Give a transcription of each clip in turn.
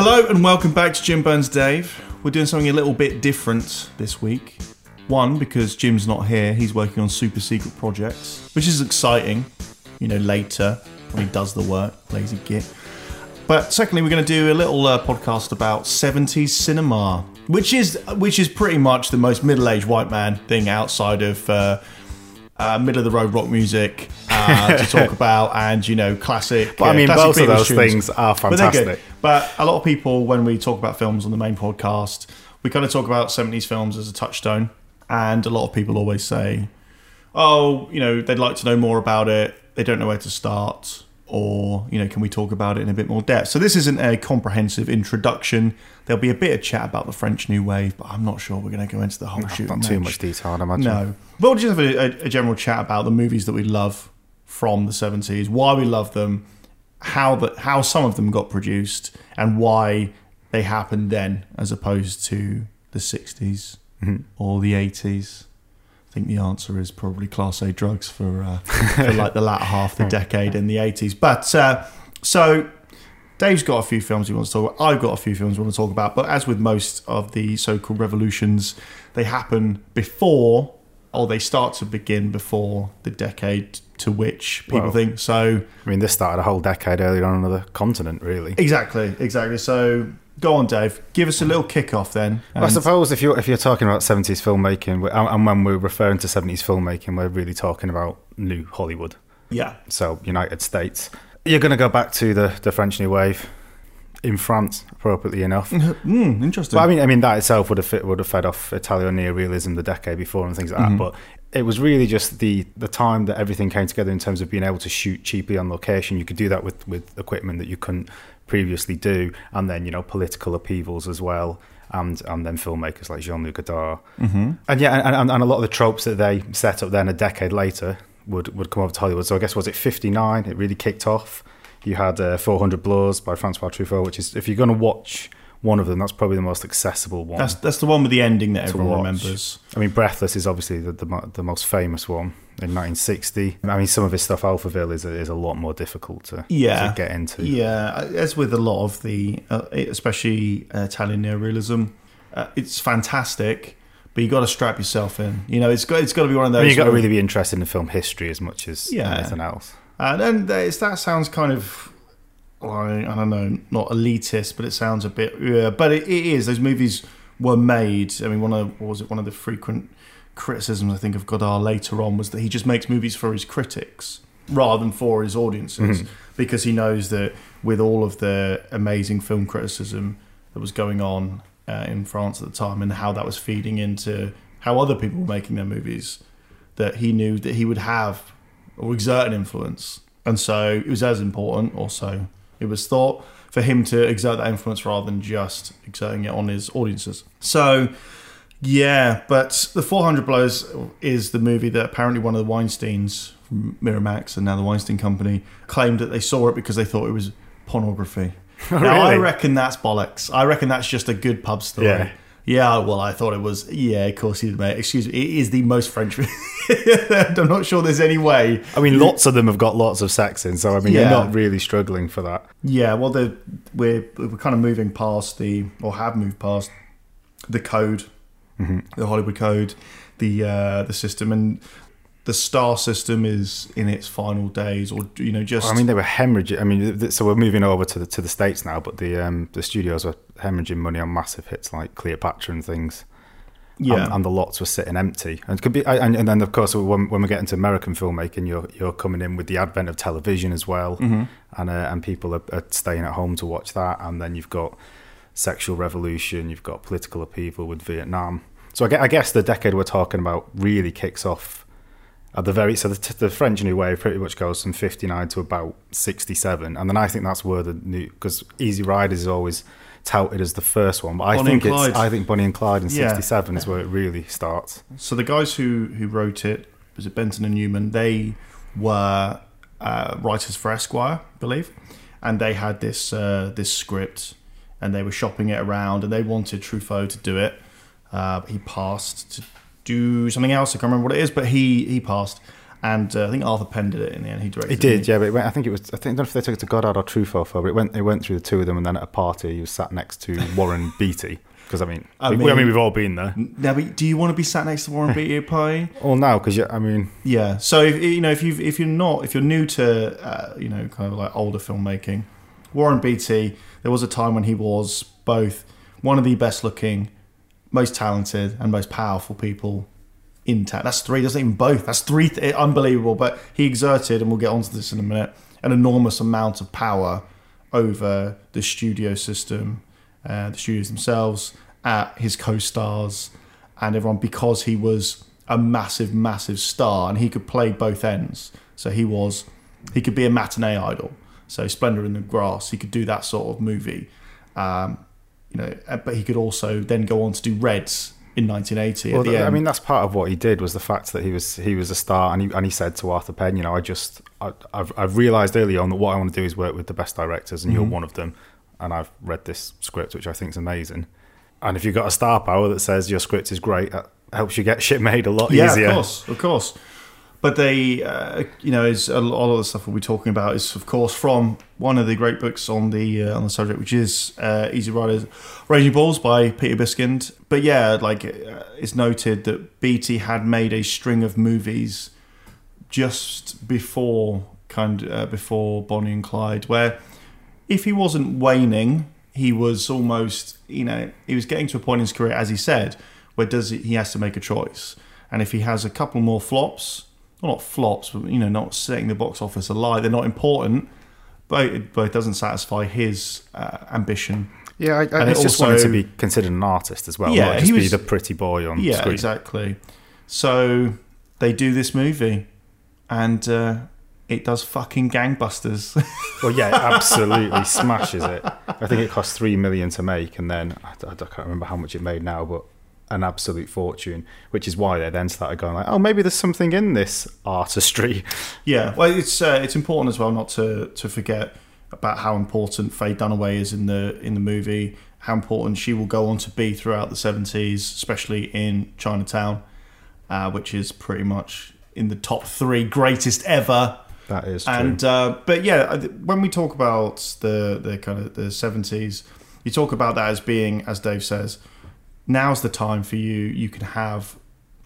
Hello and welcome back to Jim Burns Dave. We're doing something a little bit different this week. One, because Jim's not here, he's working on super secret projects, which is exciting, you know, later when he does the work, lazy git. But secondly, we're going to do a little uh, podcast about 70s cinema, which is which is pretty much the most middle-aged white man thing outside of uh, uh, middle of the road rock music uh, to talk about, and you know, classic. But I mean, both of those tunes. things are But fantastic. But a lot of people, when we talk about films on the main podcast, we kind of talk about 70s films as a touchstone. And a lot of people always say, oh, you know, they'd like to know more about it. They don't know where to start. Or, you know, can we talk about it in a bit more depth? So this isn't a comprehensive introduction. There'll be a bit of chat about the French New Wave, but I'm not sure we're going to go into the whole shoot Not too much detail, I'd imagine. No. But we'll just have a, a, general chat about the movies that we love from the 70s, why we love them, how the, how some of them got produced, and why they happened then as opposed to the 60s or the 80s. I think the answer is probably Class A drugs for, uh, for like the latter half of the decade in the 80s. But uh, so Dave's got a few films he wants to talk about. I've got a few films we want to talk about. But as with most of the so called revolutions, they happen before or they start to begin before the decade to which people Well- think. So, I mean, this started a whole decade earlier on another continent, really. exactly, exactly. So, go on, Dave. Give us a little kick off then. I And- suppose if you're if you're talking about seventies filmmaking, and and when we're referring to seventies filmmaking, we're really talking about new Hollywood, yeah. so United States. You're going to go back to the the French New Wave in France, appropriately enough. Mm, interesting. But I mean, I mean that itself would have fit, would have fed off Italian neorealism the decade before and things like Mm-hmm. that. But it was really just the the time that everything came together in terms of being able to shoot cheaply on location. You could do that with with equipment that you couldn't previously do, and then you know political upheavals as well. And, and then filmmakers like Jean Luc Godard, mm-hmm. and yeah, and, and, and a lot of the tropes that they set up then a decade later would would come over to Hollywood. So I guess was it fifty nine? It really kicked off. You had uh, 400 Blows by Francois Truffaut, which is, if you're going to watch one of them, that's probably the most accessible one. that's that's the one with the ending that everyone watch. remembers. I mean, Breathless is obviously the, the, the most famous one in 1960. I mean, some of his stuff, Alphaville, is a, is a lot more difficult to, Yeah. to get into. Yeah, as with a lot of the, uh, especially uh, Italian neorealism, uh, it's fantastic, but you got to strap yourself in. You know, it's got it's got to be one of I those. mean, you've got to really be interested in film history as much as Yeah. anything else. And then there's, that sounds kind of, like, I don't know, not elitist, but it sounds a bit. Yeah, but it, it is. Those movies were made. I mean, one of what was it one of the frequent criticisms I think of Godard later on was that he just makes movies for his critics rather than for his audiences because he knows that with all of the amazing film criticism that was going on uh, in France at the time and how that was feeding into how other people were making their movies that he knew that he would have or exert an influence. And so it was as important, also, it was thought, for him to exert that influence rather than just exerting it on his audiences. So, yeah, but The 400 Blows is the movie that apparently one of the Weinsteins from Miramax and now the Weinstein Company claimed that they saw it because they thought it was pornography. Oh, now, I reckon that's bollocks. I reckon that's just a good pub story. Yeah. Yeah, well, I thought it was. Yeah, of course he did, mate. Excuse me. It is the most French. I'm not sure there's any way. I mean, lots of them have got lots of sex in, so I mean, Yeah. you're not really struggling for that. Yeah, well, the, we're we're kind of moving past the or have moved past the code, the Hollywood code, the uh, the system, and the star system is in its final days, or you know, just I mean, they were hemorrhaging. I mean, th- so we're moving over to the to the states now, but the um, the studios were hemorrhaging money on massive hits like Cleopatra and things. yeah, and, and the lots were sitting empty. And it could be, and, and then of course when, when we get into American filmmaking, you're you're coming in with the advent of television as well, Mm-hmm. and uh, and people are, are staying at home to watch that. And then you've got sexual revolution, you've got political upheaval with Vietnam. So I guess the decade we're talking about really kicks off at the very so the, the French New Wave pretty much goes from 59 to about 67, and then I think that's where the new because Easy Riders is always touted as the first one, but I Bonnie think it's I think Bonnie and Clyde in Yeah. 67 is where it really starts. So the guys who who wrote it was it Benton and Newman. They were uh, writers for Esquire, I believe, and they had this uh, this script, and they were shopping it around, and they wanted Truffaut to do it. Uh, he passed to do something else. I can't remember what it is, but he he passed, and uh, I think Arthur Penn did it in the end. He directed. He did, yeah. But it went, I think it was. I think I don't know if they took it to Godard or Truffaut but it went. It went through the two of them, and then at a party, he was sat next to Warren Beatty. Because I mean, I we, mean- I mean, we've all been there. Now, but do you want to be sat next to Warren Beatty at party? Well, now, because I mean, Yeah. So if you know if you if you're not if you're new to uh, you know kind of like older filmmaking, Warren Beatty, there was a time when he was both one of the best looking, most talented, and most powerful people in town. That's three. That's even both. That's three. Th- unbelievable. But he exerted, and we'll get onto this in a minute, an enormous amount of power over the studio system, uh, the studios themselves, uh, his co-stars, and everyone because he was a massive, massive star, and he could play both ends. So he was, he could be a matinee idol. So Splendor in the Grass, he could do that sort of movie. Um, you know, uh, but he could also then go on to do Reds in 1980. well, the I mean, that's part of what he did was the fact that he was he was a star, and he and he said to Arthur Penn, you know, I just I, I've I've realised early on that what I want to do is work with the best directors, and Mm-hmm. you're one of them. And I've read this script, which I think is amazing. And if you've got a star power that says your script is great, that helps you get shit made a lot yeah, easier. Yeah, of course, of course. But they, uh, you know, is a lot of the stuff we'll be talking about is, of course, from one of the great books on the uh, on the subject, which is uh, Easy Riders, Raging Bulls by Peter Biskind. But yeah, like uh, it's noted that Beatty had made a string of movies just before kind uh, before Bonnie and Clyde, where if he wasn't waning, he was almost, you know, he was getting to a point in his career, as he said, where does he, he has to make a choice, and if he has a couple more flops, well, not flops, but you know, not setting the box office alight, they're not important, but it, but it doesn't satisfy his uh, ambition. Yeah, I, I it's just wanted also- to be considered an artist as well, Yeah, not he just be was- the pretty boy on Yeah, screen. exactly. So they do this movie, and uh, it does fucking gangbusters. Well, yeah, it absolutely smashes it. I think it cost three million to make, and then I, I can't remember how much it made now, but an absolute fortune. Which is why they then started going like, "Oh, maybe there's something in this artistry." Yeah, well, it's uh, it's important as well not to to forget about how important Faye Dunaway is in the in the movie. How important she will go on to be throughout the seventies, especially in Chinatown, uh, which is pretty much in the top three greatest ever. That is true. And uh, but yeah, when we talk about the the kind of the seventies, you talk about that as being, as Dave says, now's the time for you. You can have,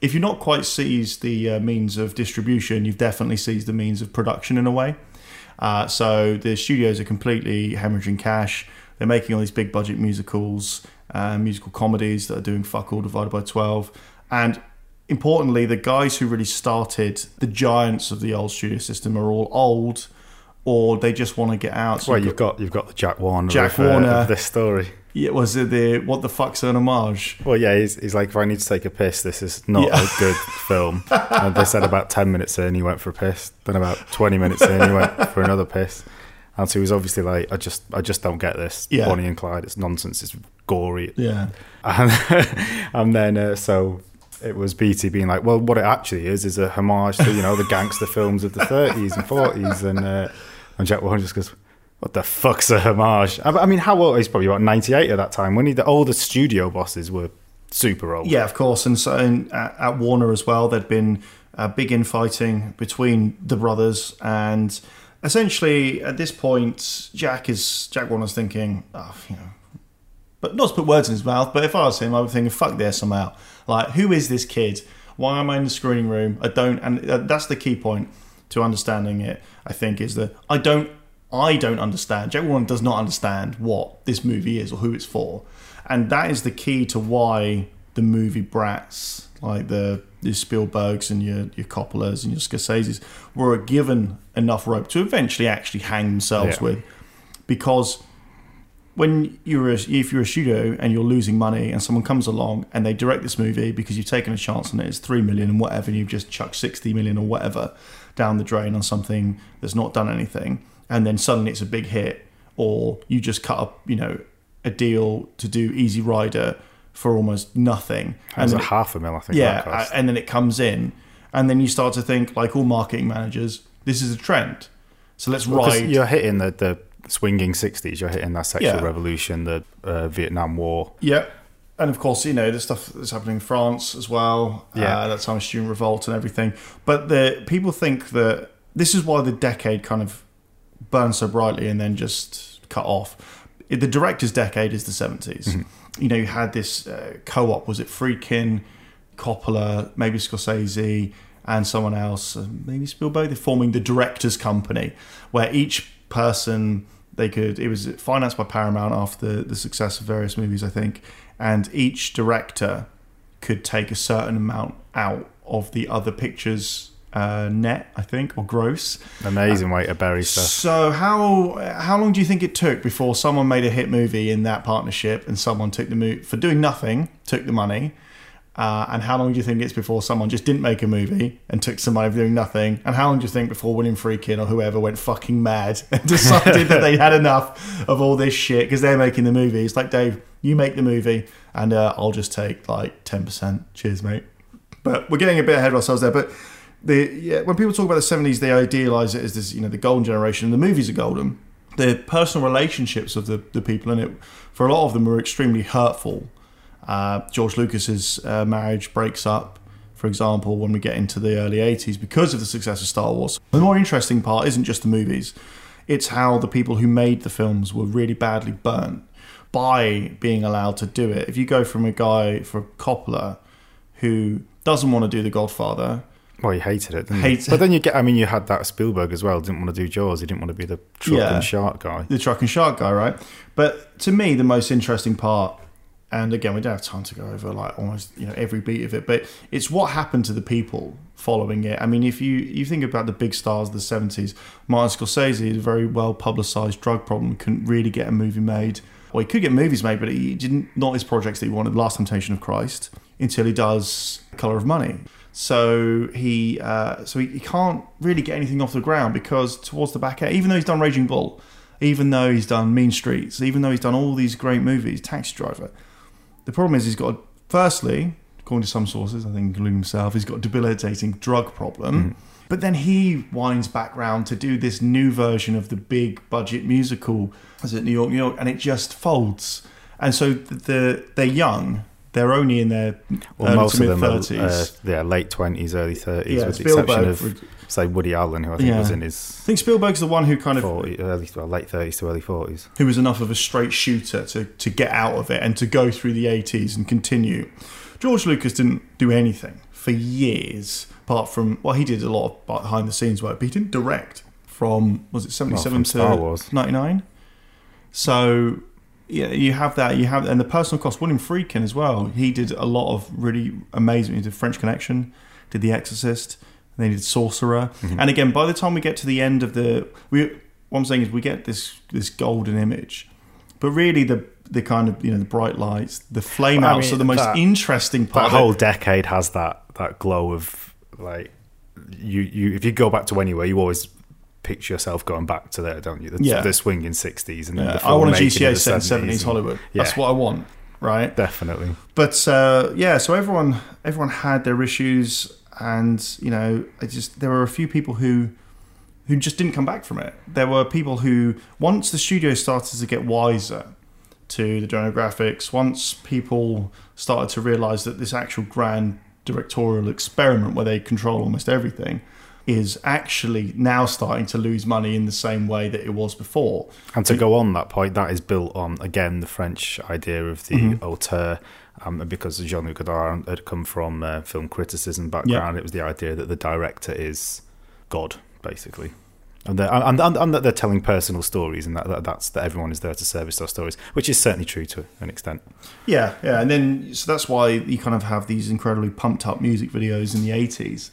if you're not quite seized the uh, means of distribution, you've definitely seized the means of production in a way. Uh, so the studios are completely hemorrhaging cash. They're making all these big budget musicals, uh, musical comedies that are doing fuck all divided by twelve, and importantly, the guys who really started the giants of the old studio system are all old, or they just want to get out. So well, you've you've got you've got the Jack Warner, Jack of, uh, Warner. of this story. Yeah, was it the what the fuck's an homage? Well, yeah, he's, he's like, if I need to take a piss, this is not Yeah. a good film. and they said about 10 minutes in, he went for a piss. Then about 20 minutes in, he went for another piss. And so he was obviously like, I just I just don't get this. Yeah. Bonnie and Clyde, it's nonsense, it's gory. Yeah, And, and then, uh, so it was Beatty being like, well, what it actually is, is a homage to, you know, the gangster films of the 30s and 40s. And, uh, and Jack Warner just goes, what the fuck's a homage? I, I mean, how old? He's probably about 98 at that time. When he, the older studio bosses were super old. yeah, of course. And so in, at, at Warner as well, there'd been uh, big infighting between the brothers, and essentially at this point, Jack is Jack Warner's thinking, oh, you know, but not to put words in his mouth. But if I was him, I would think, fuck this, I'm out. Like, who is this kid? Why am I in the screening room? I don't, and uh, that's the key point to understanding it. I think is that I don't, I don't understand. Jack Warner does not understand what this movie is or who it's for, and that is the key to why the movie brats like the your Spielbergs and your your Coppolas and your Scorseses were given enough rope to eventually actually hang themselves Yeah. with, because when you're a, if you're a studio and you're losing money and someone comes along and they direct this movie because you've taken a chance on it, it's three million and whatever, and you've just chucked sixty million or whatever down the drain on something that's not done anything, and then suddenly it's a big hit, or you just cut up, you know, a deal to do Easy Rider for almost nothing, It was a it- half a mil, I think. yeah, and then it comes in, and then you start to think, like all marketing managers, this is a trend. So let's Because ride. you're hitting the, the swinging 60s, you're hitting that sexual Yeah. revolution, the uh, Vietnam War. Yeah. and of course, you know the stuff that's happening in France as well. Yeah. uh, that time student revolt and everything. But the people think that this is why the decade kind of burns so brightly and then just cut off. The director's decade is the 70s. You know, you had this uh, co-op. Was it Friedkin, Coppola, maybe Scorsese, and someone else, uh, maybe Spielberg? They're forming the directors' company, where each person they could. It was financed by Paramount after the success of various movies, I think, and each director could take a certain amount out of the other pictures uh, net, I think, or gross. Amazing way to bury stuff. So how how long do you think it took before someone made a hit movie in that partnership and someone took the movie for doing nothing, took the money? Uh, and how long do you think it's before someone just didn't make a movie and took some money for doing nothing? And how long do you think before William Friedkin or whoever went fucking mad and decided that they had enough of all this shit because they're making the movie? It's like Dave, you make the movie and uh, I'll just take like ten percent. Cheers, mate. But we're getting a bit ahead of ourselves there. But the yeah, when people talk about the seventies, they idealize it as this, you know, the golden generation. The movies are golden. The personal relationships of the, the people in it, for a lot of them, were extremely hurtful. Uh, George Lucas's uh, marriage breaks up, for example, when we get into the early '80s because of the success of Star Wars. The more interesting part isn't just the movies; it's how the people who made the films were really badly burnt by being allowed to do it. If you go from a guy for Coppola who doesn't want to do The Godfather, Well, he hated it, he? But then you get, I mean, you had that Spielberg as well. Didn't want to do Jaws. He didn't want to be the truck Yeah. and shark guy. the truck and shark guy, right? But to me, the most interesting part, and again, we don't have time to go over like almost you know every beat of it, but it's what happened to the people following it. I mean, if you you think about the big stars of the seventies, Martin Scorsese had a very well publicized drug problem, couldn't really get a movie made. Well, he could get movies made, but he didn't. Not his projects that he wanted. Last Temptation of Christ, until he does Color of Money. So he, uh, so he, he can't really get anything off the ground because towards the back end, even though he's done Raging Bull, even though he's done Mean Streets, even though he's done all these great movies, Taxi Driver, the problem is he's got, firstly, according to some sources, I think including himself, he's got a debilitating drug problem. But then he winds back round to do this new version of the big budget musical, is it New York, New York, and it just folds. And so the, the they're young, they're only in their Well, most of mid them are uh, yeah, late twenties, early thirties, Yeah, with the exception of say Woody Allen, who I think Yeah. was in his. I think Spielberg's the one who kind of 40, early, well, late thirties to early forties. who was enough of a straight shooter to, to get out of it and to go through the 80s and continue. George Lucas didn't do anything for years, apart from, well, he did a lot of behind the scenes work, but he didn't direct from, was it 77 from to Star Wars. 99? So, yeah, you have that, you have, and the personal cost, William Friedkin as well, he did a lot of really amazing, he did French Connection, did The Exorcist, and then he did Sorcerer. Mm-hmm. And again, by the time we get to the end of the, we, what I'm saying is we get this this golden image, but really the the kind of you know the bright lights, the flame I outs mean, are the most that- interesting part. That whole decade has that that glow of like you you if you go back to anywhere, you always picture yourself going back to there, don't you? The, Yeah. the swinging sixties and then Yeah, the I want a GTA set in 70s seventies and- Hollywood. That's what I want, right? Definitely. But uh, yeah, so everyone everyone had their issues, and you know, I just there were a few people who who just didn't come back from it. There were people who once the studio started to get wiser to the demographics, once people started to realize that this actual grand directorial experiment where they control almost everything is actually now starting to lose money in the same way that it was before. And to go on that point, that is built on again the French idea of the Mm-hmm. auteur, um, and because Jean Luc Godard had come from uh, film criticism background. It was the idea that the director is God, basically, and, they're- and, and, and that they're telling personal stories, and that, that that's that everyone is there to service those stories, which is certainly true to an extent. Yeah, yeah, and then so that's why you kind of have these incredibly pumped up music videos in the '80s,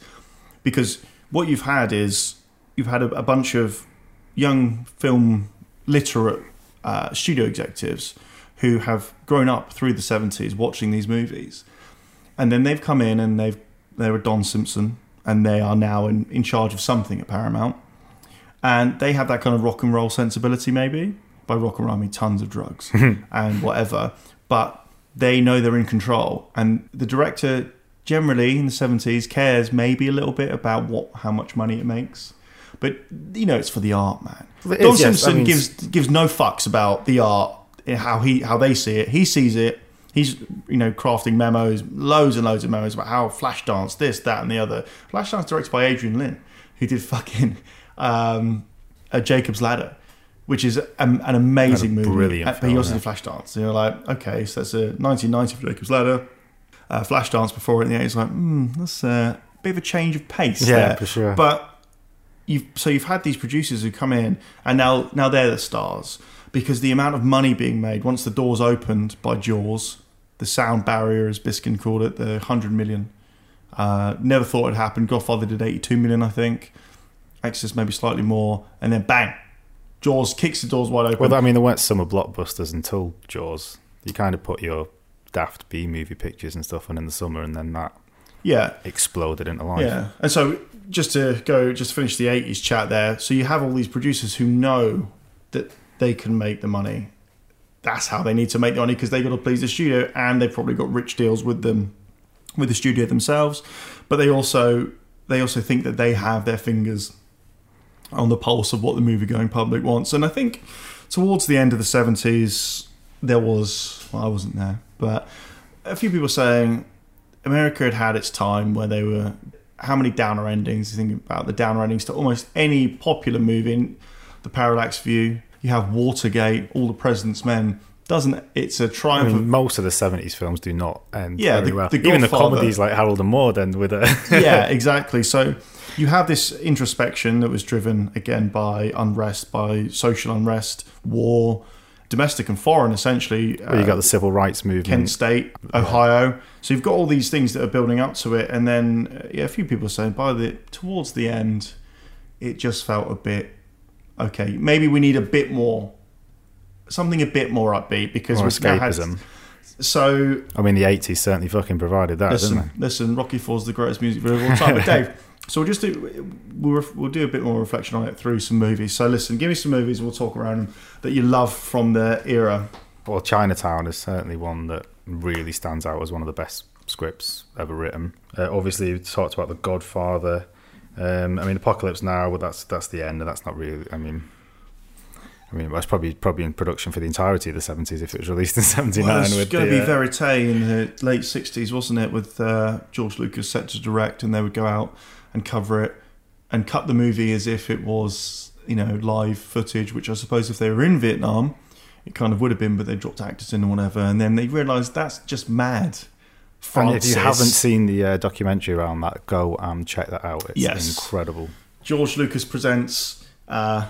because what you've had is you've had a, a bunch of young film literate uh, studio executives who have grown up through the '70s watching these movies, and then they've come in and they've they're a Don Simpson, and they are now in, in charge of something at Paramount, and they have that kind of rock and roll sensibility, maybe. By rock and roll, I mean tons of drugs and whatever. But they know they're in control, and the director generally in the seventies cares maybe a little bit about what how much money it makes. But you know, it's for the art, man. Don is, yes. Simpson I mean, gives gives no fucks about the art, how he how they see it. He sees it. He's you know crafting memos, loads and loads of memos about how Flashdance, this, that, and the other. Flashdance directed by Adrian Lyne, who did fucking um, a Jacob's Ladder, which is a, an amazing movie. brilliant Uh, but he also did Flashdance. And you're like, okay, so that's a 1990 for Jacob's Ladder. Uh, Flashdance before it in the 80s, like, hmm, that's a bit of a change of pace Yeah, there. for sure. But you've so you've had these producers who come in and now now they're the stars because the amount of money being made once the doors opened by Jaws, the sound barrier as Biskind called it, the hundred million. Uh, never thought it'd happen. Godfather did eighty-two million, I think. Exorcist maybe slightly more, and then bang, Jaws kicks the doors wide open. Well, I mean, there weren't summer blockbusters until Jaws. You kind of put your daft B movie pictures and stuff on in the summer, and then that yeah, exploded into life. Yeah, and so just to go, just finish the '80s chat there. So you have all these producers who know that they can make the money. That's how they need to make the money because they got to please the studio, and they've probably got rich deals with them, with the studio themselves. But they also they also think that they have their fingers on the pulse of what the movie going public wants. And I think towards the end of the '70s, there was well, I wasn't there, but a few people saying America had had its time where they were how many downer endings? You think about the downer endings to almost any popular movie. In the Parallax View, you have Watergate, All the President's Men. Doesn't it's a triumph? mean, of, most of the '70s films do not end Yeah, very the- well. the Even the comedies like Harold and Maude end with a yeah, exactly. So you have this introspection that was driven again by unrest, by social unrest, war, domestic and foreign, essentially. Well, you uh, got the civil rights movement. Kent State, Ohio. So you've got all these things that are building up to it, and then uh, yeah, a few people are saying by the towards the end, it just felt a bit okay. Maybe we need a bit more, something a bit more upbeat because or we've now had- escapism. So I mean, the '80s certainly fucking provided that, didn't listen, listen, Rocky Four's the greatest music video of all time. But Dave, so we'll just do we'll, we'll do a bit more reflection on it through some movies. So listen, give me some movies. and We'll talk around them that you love from the era. Well, Chinatown is certainly one that really stands out as one of the best scripts ever written. Uh, obviously, you talked about The Godfather. Um, I mean, Apocalypse Now. Well, that's that's the end, and that's not really. I mean. I mean, it was probably probably in production for the entirety of the seventies if it was released in seventy Well, nine. it's going to be uh, verite in the late 60s, wasn't it? With uh, George Lucas set to direct, and they would go out and cover it and cut the movie as if it was, you know, live footage, which I suppose if they were in Vietnam, it kind of would have been, but they dropped actors in and whatever. And then they realised that's just mad. And if you haven't seen the uh, documentary around that, go and check that out. It's Yes. incredible. George Lucas presents uh,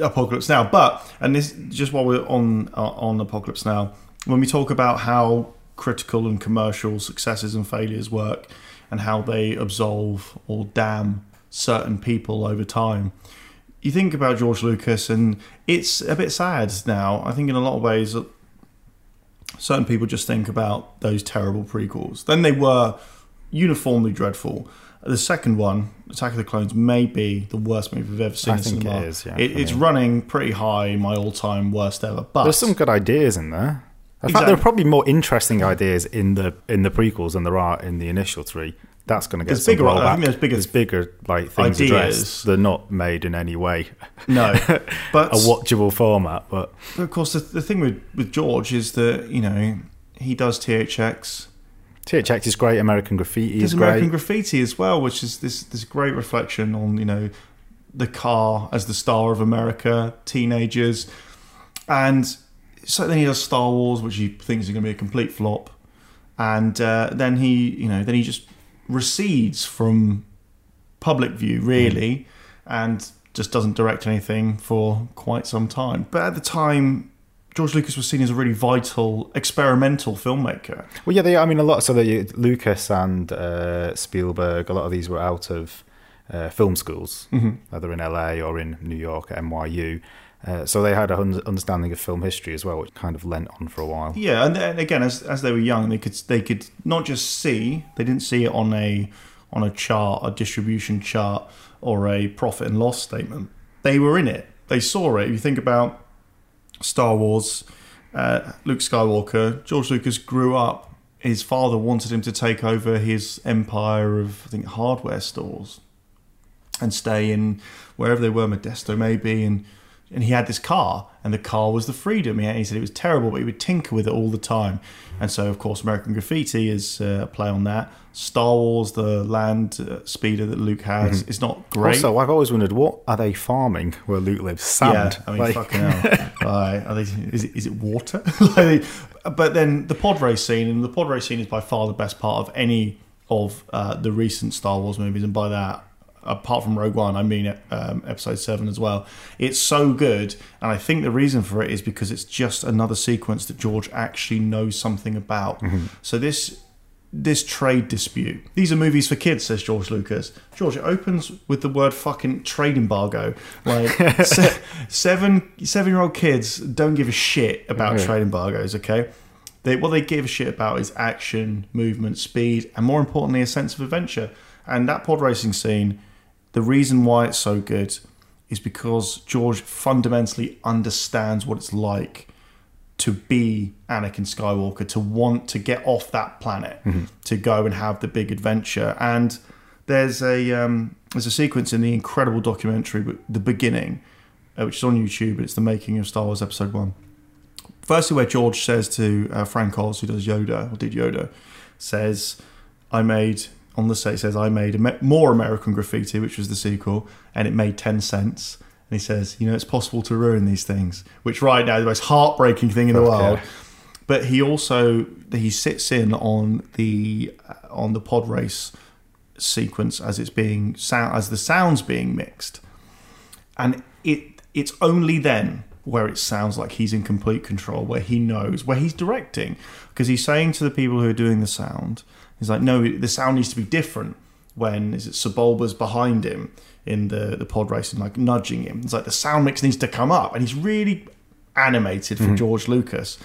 Apocalypse Now. But and this just while we're on uh, on Apocalypse Now, when we talk about how critical and commercial successes and failures work, and how they absolve or damn certain people over time. You think about George Lucas, and it's a bit sad now. I think in a lot of ways, that certain people just think about those terrible prequels. Then they were uniformly dreadful. The second one, Attack of the Clones, may be the worst movie we've ever seen. I think it is, yeah, It- it's running pretty high, my all-time worst ever. But There's some good ideas in there. In fact, Exactly. there are probably more interesting ideas in the in the prequels than there are in the initial three. That's going to get There's some bigger- I think there's bigger There's bigger like things ideas. addressed. They're not made in any way no, but a watchable format. But But of course, the, the thing with, with George is that you know he does THX. THX is great. American Graffiti There's is great. American Graffiti as well, which is this this great reflection on you know the car as the star of America, teenagers, and so then he does Star Wars, which he thinks is going to be a complete flop, and uh, then he you know then he just recedes from public view really, and just doesn't direct anything for quite some time. But at the time. George Lucas was seen as a really vital experimental filmmaker. Well, yeah, they. I mean, a lot. So they, Lucas and uh, Spielberg. A lot of these were out of uh, film schools, either in LA or in New York at NYU. Uh, so they had an understanding of film history as well, which kind of lent on for a while. Yeah, and then again, as as they were young, they could they could not just see they didn't see it on a on a chart, a distribution chart, or a profit and loss statement. They were in it. They saw it. If you think about Star Wars, uh, Luke Skywalker, George Lucas grew up. His father wanted him to take over his empire of I think hardware stores and stay in wherever they were, Modesto maybe, and and he had this car, and the car was the freedom. He, he said it was terrible, but he would tinker with it all the time. And so, of course, American Graffiti is uh, a play on that. Star Wars, the land uh, speeder that Luke has, is not great. Also, I've always wondered what are they farming where Luke lives? Sand. Yeah, I mean, Like- fucking hell. They, is, it, is it water? like, but then the pod race scene, and the pod race scene is by far the best part of any of uh, the recent Star Wars movies, and by that, apart from Rogue One, I mean um, Episode Seven as well. It's so good, and I think the reason for it is because it's just another sequence that George actually knows something about. So this this trade dispute. These are movies for kids, says George Lucas. George, it opens with the word fucking trade embargo. Like se- seven seven year old kids don't give a shit about Yeah. trade embargoes. Okay, they what they give a shit about is action, movement, speed, and more importantly, a sense of adventure. And that pod racing scene, the reason why it's so good is because George fundamentally understands what it's like to be Anakin Skywalker, to want to get off that planet, to go and have the big adventure. And there's a um, there's a sequence in the incredible documentary, the beginning, uh, which is on YouTube. It's the making of Star Wars Episode One. Firstly, where George says to uh, Frank Oz, who does Yoda or did Yoda, says, "I made." On the set, it says, I made more American Graffiti, which was the sequel, and it made 10 cents. And he says, You know, it's possible to ruin these things, which right now is the most heartbreaking thing in the yeah. world. But he also he sits in on the uh, on the pod race sequence as it's being sound as the sounds being mixed, and it it's only then where it sounds like he's in complete control, where he knows, where he's directing, because he's saying to the people who are doing the sound, he's like, no, the sound needs to be different. When is it Sebulba's behind him in the the pod race and like nudging him? It's like the sound mix needs to come up, and he's really animated for mm-hmm. George Lucas.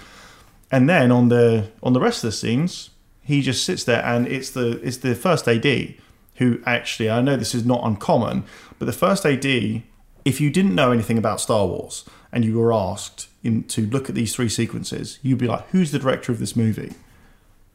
And then on the on the rest of the scenes, he just sits there, and it's the it's the first AD who actually I know this is not uncommon, but the first AD, if you didn't know anything about Star Wars and you were asked in, to look at these three sequences, you'd be like, "Who's the director of this movie?"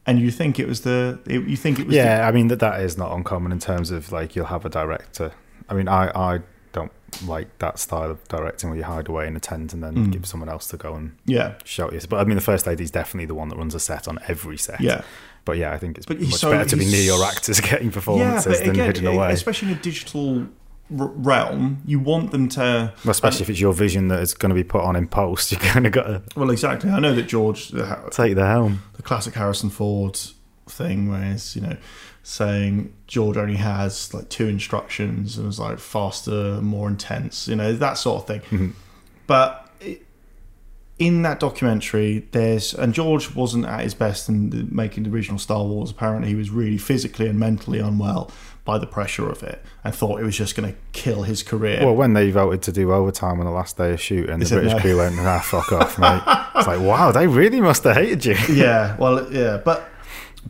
And you think it was the it, you think it was the, yeah, I mean that that is not uncommon in terms of like you'll have a director. I mean, I I don't like that style of directing where you hide away in a tent and then Mm. give someone else to go and yeah shout you. But I mean, the first lady is definitely the one that runs a set on every set. yeah. But yeah, I think it's But much so- better to be near your actors getting Yeah, performances but than again, hidden away. especially in a digital realm, you want them to. Well, especially if it's your vision that is going to be put on in post, you kind of got to Well, exactly. I know that George, the, take the helm. the classic Harrison Ford thing, where it's you know saying George only has like two instructions and it's like faster, more intense, you know that sort of thing. Mhm. But it, in that documentary, there's and George wasn't at his best in the, making the original Star Wars. Apparently, he was really physically and mentally unwell by the pressure of it, and thought it was just going to kill his career. Well, when they voted to do overtime on the last day of shooting, the British no. crew went, "Ah, fuck off, mate." It's like, wow, they really must have hated you. yeah, well, yeah, but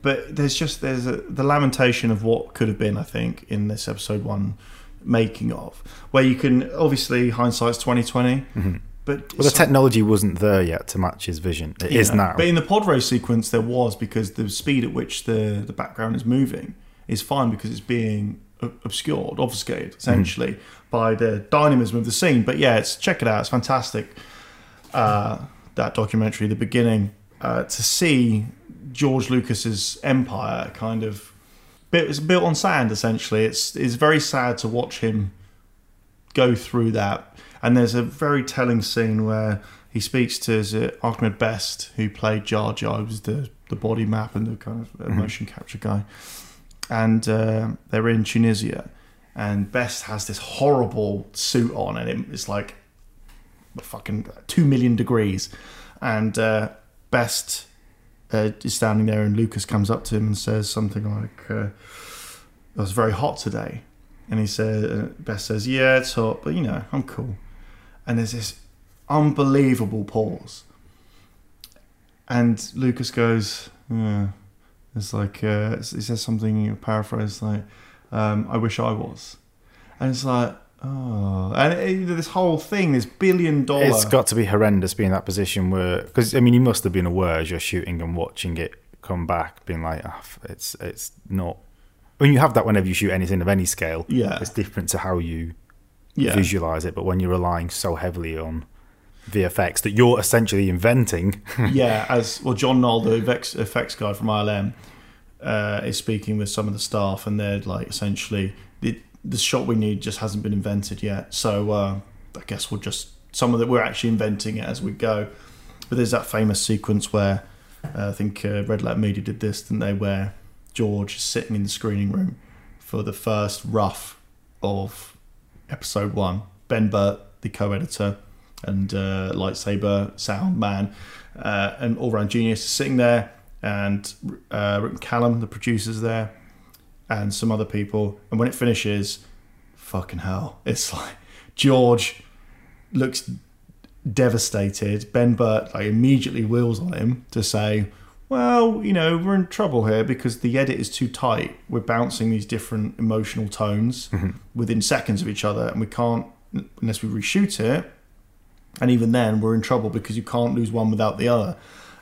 but there's just there's a, the lamentation of what could have been. I think in this episode one making of, where you can obviously hindsight's twenty but Mm-hmm. Well, the technology wasn't there yet to match his vision. It is know, now. But in the pod race sequence, there was because the speed at which the the background is moving is fine because it's being obscured, obfuscated essentially by the dynamism of the scene. But yeah, it's check it out. It's fantastic. Uh, that documentary, the beginning, uh, to see George Lucas's empire kind of built, it's built on sand. Essentially, it's it's very sad to watch him go through that. And there's a very telling scene where he speaks to is it Ahmed Best, who played Jar Jar, who was the, the body map and the kind of Mhm. motion capture guy. And uh, they're in Tunisia. And Best has this horrible suit on, and it, it's like fucking two million degrees. And uh, Best uh, is standing there, and Lucas comes up to him and says something like, uh, "It was very hot today." And he said, uh, Best says, "Yeah, it's hot, but you know, I'm cool." And there's this unbelievable pause, and Lucas goes, "Yeah." It's like uh, he says something paraphrased like, um, "I wish I was," and it's like, oh, and it, this whole thing, this billion dollar. It's got to be horrendous being in that position where, because I mean, you must have been aware as you're shooting and watching it come back, being like, ah, it's it's not. When you have that whenever you shoot anything of any scale, yeah, it's different to how you Yeah. visualize it. But when you're relying so heavily on VFX that you're essentially inventing, yeah, as well, John effects, effects guy from ILM, uh, is speaking with some of the staff, and they're like, essentially, the, the shot we need just hasn't been invented yet. So uh, I guess we'll just some of that we're actually inventing it as we go. But there's that famous sequence where uh, I think uh, Red Letter Media did this, didn't they? Where George is sitting in the screening room for the first rough of episode one. Ben Burtt, the co-editor, and uh, lightsaber sound man, uh, and all round genius is sitting there, and uh, Rick Callum, the producer's there, and some other people. And when it finishes, fucking hell, it's like George looks devastated. Ben Burtt like immediately wheels on him to say, "Well, you know, we're in trouble here because the edit is too tight. We're bouncing these different emotional tones within seconds of each other, and we can't unless we reshoot it. And even then, we're in trouble because you can't lose one without the other."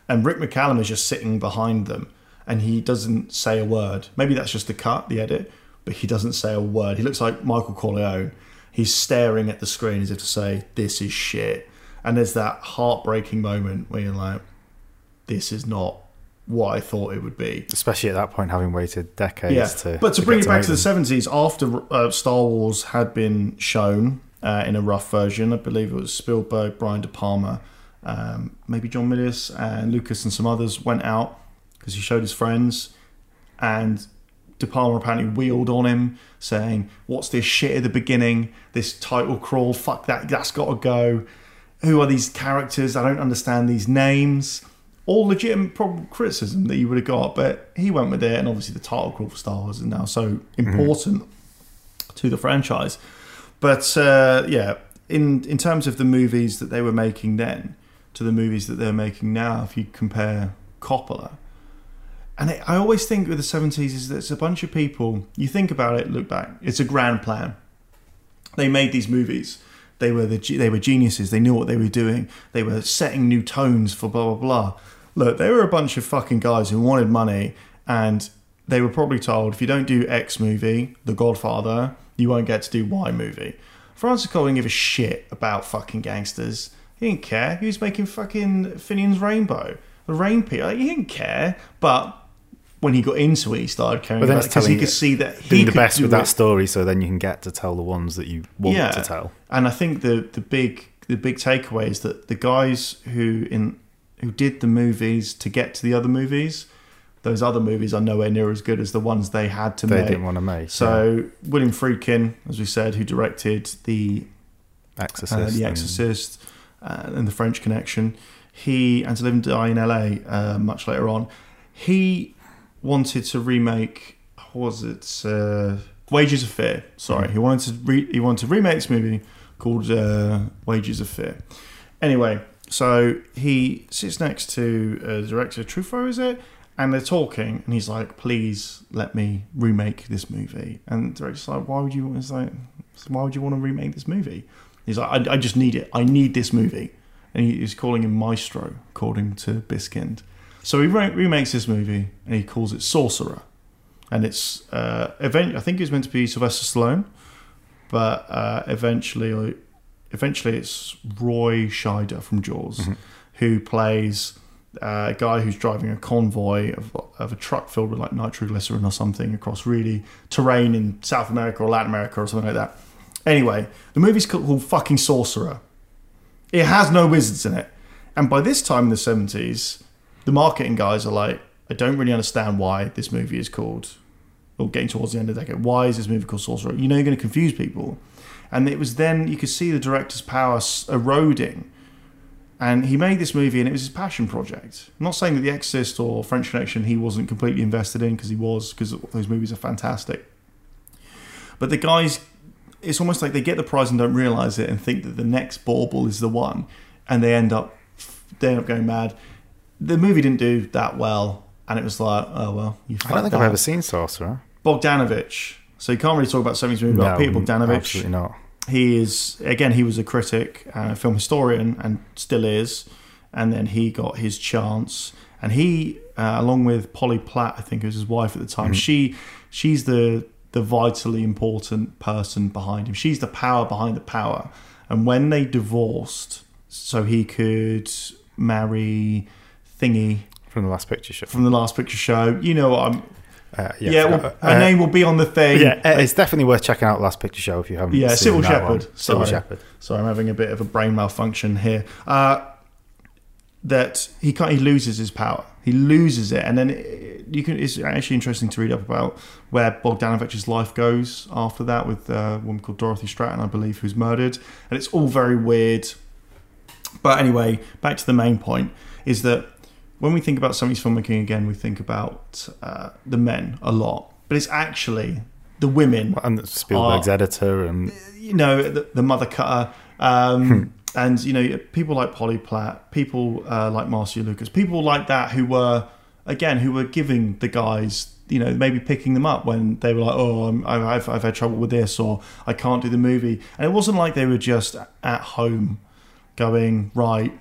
And Rick McCallum is just sitting behind them, and he doesn't say a word. Maybe that's just the cut, the edit, but he doesn't say a word. He looks like Michael Corleone. He's staring at the screen as if to say, "This is shit." And there's that heartbreaking moment where you're like, "This is not what I thought it would be." especially at that point, having waited decades Yeah, to. but to, bring it back to the seventies, after uh, Star Wars had been shown uh, in a rough version, I believe it was Spielberg, Brian De Palma, um, maybe John Milius, and Lucas and some others went out because he showed his friends, and De Palma apparently wheeled on him, saying, "What's this shit at the beginning? This title crawl? Fuck that! That's got to go. Who are these characters? I don't understand these names." All legitimate prob- criticism that you would have got, but he went with it, and obviously the title crawl for Star Wars is now so important to the franchise. But uh, yeah, in in terms of the movies that they were making then to the movies that they're making now, if you compare Coppola, and it, I always think with the seventies is that it's a bunch of people. You think about it, look back, it's a grand plan. They made these movies. They were the they were geniuses. They knew what they were doing. They were setting new tones for blah blah blah. Look, they were a bunch of fucking guys who wanted money, and they were probably told if you don't do X movie, The Godfather, you won't get to do Y movie. Francis Coppola didn't give a shit about fucking gangsters. He didn't care. He was making fucking Finian's Rainbow, the Rain People. Like, he didn't care, but when he got into it, he started caring But then about because he could see that he the best do with it. that story, so then you can get to tell the ones that you want to tell. And I think the the big the big takeaway is that the guys who in who did the movies to get to the other movies, those other movies are nowhere near as good as the ones they had to They make. They didn't want to make. so William Friedkin, as we said, who directed the yeah. uh, Exorcist. The and- Exorcist uh, and The French Connection. He and To Live and Die in LA uh, much later on. He wanted to remake. what Was it uh, Wages of Fear? Sorry, he wanted to re- he wanted to remake this movie called uh, Wages of Fear. Anyway, so he sits next to uh, director Truffaut, is it? And they're talking, and he's like, "Please let me remake this movie." And the director's like, "Why would you?" It's like, "Why would you want to remake this movie?" He's like, I, I just need it. I need this movie. And he, he's calling him Maestro, according to Biskind. So he re- remakes this movie and he calls it Sorcerer. And it's, uh, event- I think it was meant to be Sylvester Stallone, but uh, eventually, eventually it's Roy Scheider from Jaws, who plays a guy who's driving a convoy of, of a truck filled with like nitroglycerin or something across really terrain in South America or Latin America or something like that. Anyway, the movie's called fucking Sorcerer. It has no wizards in it. And by this time in the 70s, the marketing guys are like, I don't really understand why this movie is called, or getting towards the end of the decade, why is this movie called Sorcerer? You know, you're going to confuse people. And it was then you could see the director's power eroding. And he made this movie, and it was his passion project. I'm not saying that The Exorcist or French Connection he wasn't completely invested in, because he was, because those movies are fantastic. But the guys it's almost like they get the prize and don't realize it and think that the next bauble is the one and they end up they end up going mad the movie didn't do that well and it was like oh well you I don't think I've ever seen Sorcerer. Bogdanovich so you can't really talk about 70s movie about Peter Bogdanovich absolutely not. He is again he was a critic and a film historian and still is and then he got his chance and he uh, along with polly platt i think was his wife at the time she she's the the vitally important person behind him. She's the power behind the power. And when they divorced, so he could marry Thingy from the last picture show. from the last picture show, you know what I'm. Uh, Yeah, I well, forgot. her Uh, name will be on the thing. yeah, uh, it's definitely worth checking out the last picture show if you haven't. Yeah, seen Cybill. Shepherd. Sorry. Shepherd. Sorry, I'm having a bit of a brain malfunction here. Uh, that he can't, he loses his power. He loses it, and then it, you can. It's actually interesting to read up about where Bogdanovich's life goes after that with uh, a woman called Dorothy Stratton, I believe, who's murdered, and it's all very weird. But anyway, back to the main point: is that when we think about somebody's filmmaking again, we think about uh, the men a lot, but it's actually the women And Spielberg's Oh. editor and you know the, the mother cutter um, and you know people like Polly Platt people uh, like Marcia Lucas people like that who were again who were giving the guys you know maybe picking them up when they were like oh I'm, I've, I've had trouble with this or I can't do the movie and it wasn't like they were just at home going right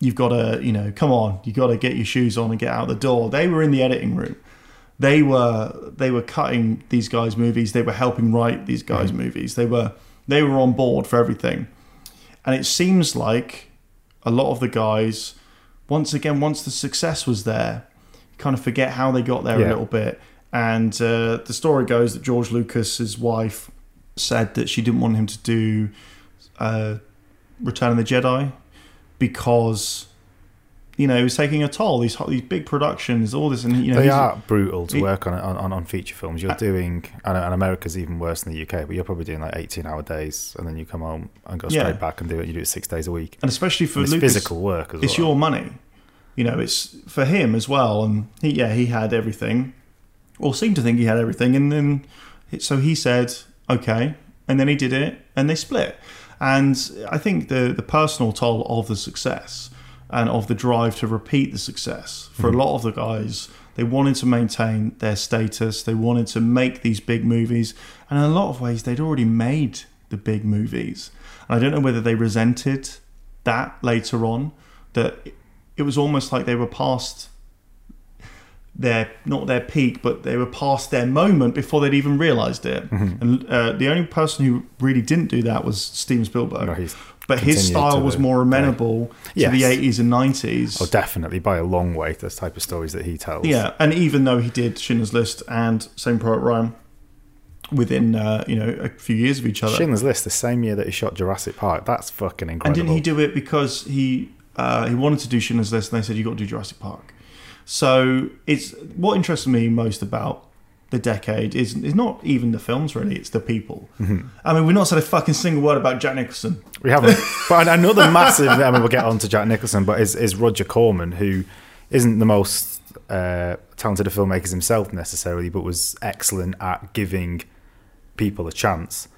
you've got to you know come on you've got to get your shoes on and get out the door. They were in the editing room. They were they were cutting these guys movies. They were helping write these guys movies. They were they were on board for everything. And it seems like a lot of the guys once again once the success was there kind of forget how they got there Yeah. a little bit. And uh, the story goes that george lucas's wife said that she didn't want him to do uh, return of the jedi because you know it was taking a toll these these big productions all this and you know they are brutal to he- work on, on on feature films. You're Uh, doing, and, and America's even worse than the UK, but you're probably doing like 18 hour days, and then you come home and go straight Yeah. back and do it. You do it six days a week. and especially for And it's Lucas, physical work as it's well. your money. You know, it's for him as well. And he, yeah, he had everything, or seemed to think he had everything. And then, so he said, okay. And then he did it, and they split. And I think the the personal toll of the success and of the drive to repeat the success for a mm-hmm. lot of the guys, they wanted to maintain their status. They wanted to make these big movies, and in a lot of ways, they'd already made the big movies. And I don't know whether they resented that later on that it was almost like they were past their not their peak but they were past their moment before they'd even realized it Mm-hmm. and uh, the only person who really didn't do that was Steven Spielberg No, he's but his style was the more amenable Yes. to the 80s and 90s oh, definitely by a long way. Those type of stories that he tells. yeah and even though he did Schindler's List and Saving Private Ryan within uh, you know a few years of each other Schindler's List, the same year that he shot Jurassic Park. That's fucking incredible. And didn't he do it because he uh, he wanted to do Schindler's List, and they said you got to do Jurassic Park. So it's what interests me most about the decade is is not even the films really; it's the people. Mm-hmm. I mean, we've not said a fucking single word about Jack Nicholson. We haven't. but another massive. I mean, we'll get on to Jack Nicholson, but is, is Roger Corman, who isn't the most uh, talented of filmmakers himself necessarily, but was excellent at giving people a chance.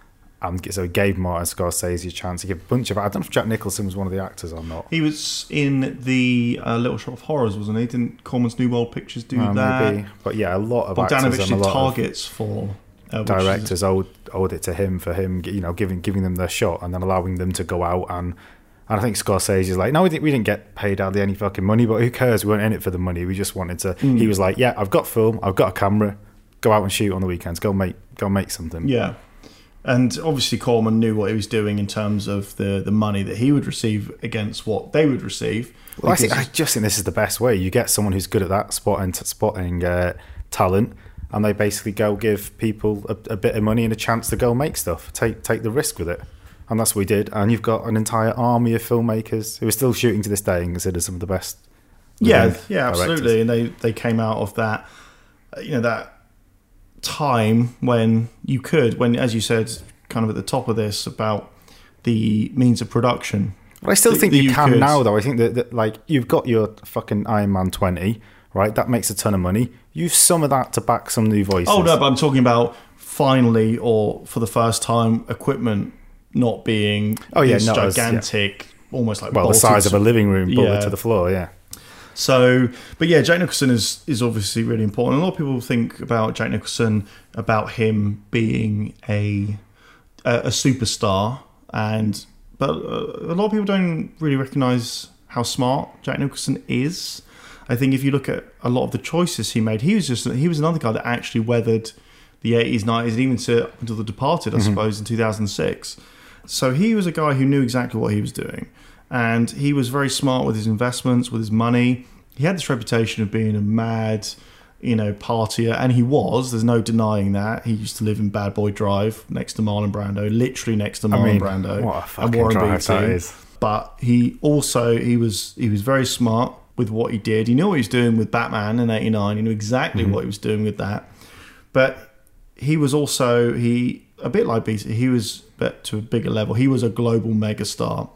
And so he gave Martin Scorsese a chance. He gave a bunch of. I don't know if Jack Nicholson was one of the actors or not. He was in the uh, Little Shop of Horrors, wasn't he? Didn't Corman's New World Pictures do Uh, that? maybe, but yeah, a lot of actors Bogdanovich and a lot of targets for uh, directors owed, owed it to him for him, you know, giving giving them their shot and then allowing them to go out and. And I think Scorsese is like, no, we didn't, we didn't get paid hardly any fucking money, but who cares? We weren't in it for the money. We just wanted to. Mm. He was like, yeah, I've got film, I've got a camera, go out and shoot on the weekends, go make go make something. Yeah. And obviously Corman knew what he was doing in terms of the, the money that he would receive against what they would receive. Well, I think I just think this is the best way. You get someone who's good at that spotting spotting uh, talent, and they basically go give people a, a bit of money and a chance to go make stuff. Take take the risk with it, and that's what we did. And you've got an entire army of filmmakers who are still shooting to this day and considered some of the best. yeah, yeah, directors. absolutely. And they, they came out of that, you know, that time when you could, when, as you said, kind of at the top of this about the means of production. But I still that- think that you, you can could- now, though. I think that, that like you've got your fucking Iron Man twenty, right? That makes a ton of money. Use some of that to back some new voices. Oh no, but I'm talking about finally or for the first time equipment not being Oh, yeah, as- yeah. gigantic, almost like well, the size of a living room, bolted Yeah. to the floor. Yeah. So, but yeah, Jack Nicholson is is obviously really important. A lot of people think about Jack Nicholson about him being a a, a superstar, and but uh, a lot of people don't really recognize how smart Jack Nicholson is. I think if you look at a lot of the choices he made, he was just he was another guy that actually weathered the 80s, 90s, and even to up until The Departed, I suppose, in 2006. So he was a guy who knew exactly what he was doing. And he was very smart with his investments, with his money. He had this reputation of being a mad, you know, partier, and he was. There's no denying that. He used to live in Bad Boy Drive next to Marlon Brando, literally next to Marlon mean, Brando what a and Warren drive Beatty. that is. But he also he was he was very smart with what he did. He knew what he was doing with Batman in '89. He knew exactly mm-hmm. what he was doing with that. But he was also he a bit like Beatty. He was but to a bigger level. He was a global megastar,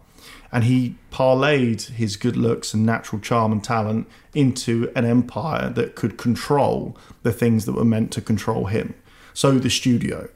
and he parlayed his good looks and natural charm and talent into an empire that could control the things that were meant to control him. So the studio,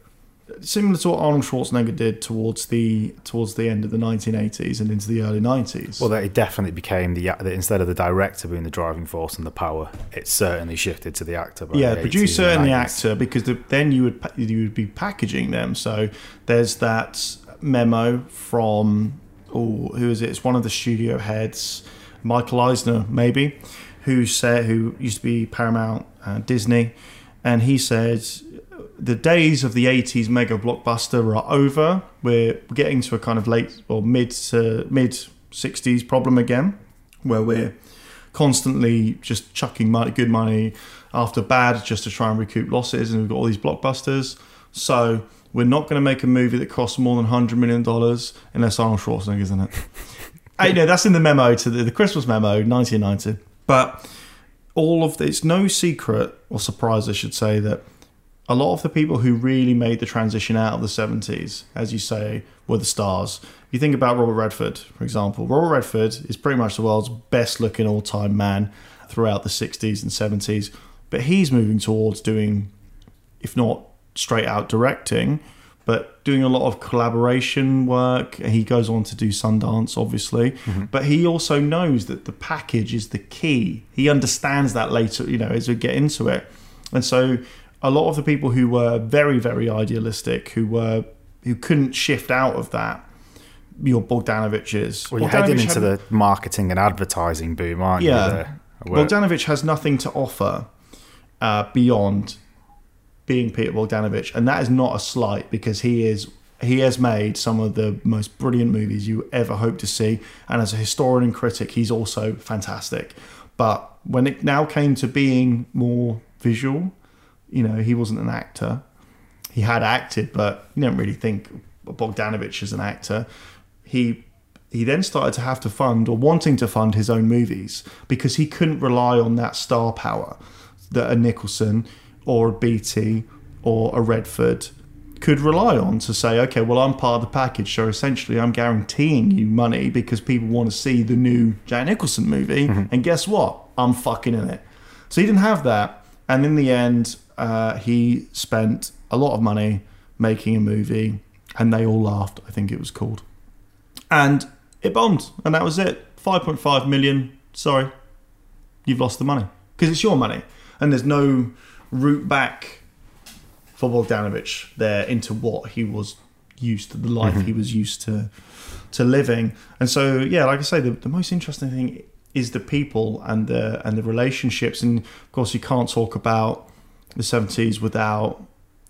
similar to what Arnold Schwarzenegger did towards the towards the end of the 1980s and into the early 90s. Well, that it definitely became the, instead of the director being the driving force and the power, it certainly shifted to the actor. yeah, the producer 80s and the actor because the, then you would you would be packaging them. So there's that memo from oh who is it? It's one of the studio heads, Michael Eisner maybe, who said who used to be Paramount uh, Disney, and he said the days of the 80s mega blockbuster are over. We're getting to a kind of late or mid to mid 60s problem again, where we're constantly just chucking money, good money after bad just to try and recoup losses, and we've got all these blockbusters. So we're not going to make a movie that costs more than hundred million dollars unless Arnold Schwarzenegger's in it. I know that's in the memo to the, the Christmas memo, 1990. But all of the, it's no secret or surprise, I should say, that a lot of the people who really made the transition out of the 70s, as you say, were the stars. You think about Robert Redford, for example. Robert Redford is pretty much the world's best looking all time man throughout the 60s and 70s, but he's moving towards doing, if not straight out directing, but doing a lot of collaboration work. He goes on to do Sundance, obviously, but he also knows that the package is the key. He understands that later, you know, as we get into it. And so a lot of the people who were very, very idealistic, who were who couldn't shift out of that, your Bogdanoviches. Well, you're heading into had- the marketing and advertising boom, aren't Yeah. you? Where- Bogdanovich has nothing to offer uh, beyond being Peter Bogdanovich, and that is not a slight because he is he has made some of the most brilliant movies you ever hope to see, and as a historian and critic, he's also fantastic. But when it now came to being more visual, you know, he wasn't an actor. He had acted, but you don't really think Bogdanovich as an actor. He he then started to have to fund or wanting to fund his own movies because he couldn't rely on that star power that a Nicholson or a Beatty or a Redford could rely on to say, okay, well, I'm part of the package, so essentially I'm guaranteeing you money because people want to see the new Jack Nicholson movie, and guess what? I'm fucking in it. So he didn't have that, and in the end, uh, he spent a lot of money making a movie, and they all laughed. I think it was called and it bombed, and that was it. Five point five million. Sorry, you've lost the money because it's your money, and there's no route back for Bogdanovich there into what he was used to, the life he was used to to living. And so, yeah, like I say, the, the most interesting thing is the people and the and the relationships. And of course, you can't talk about the seventies without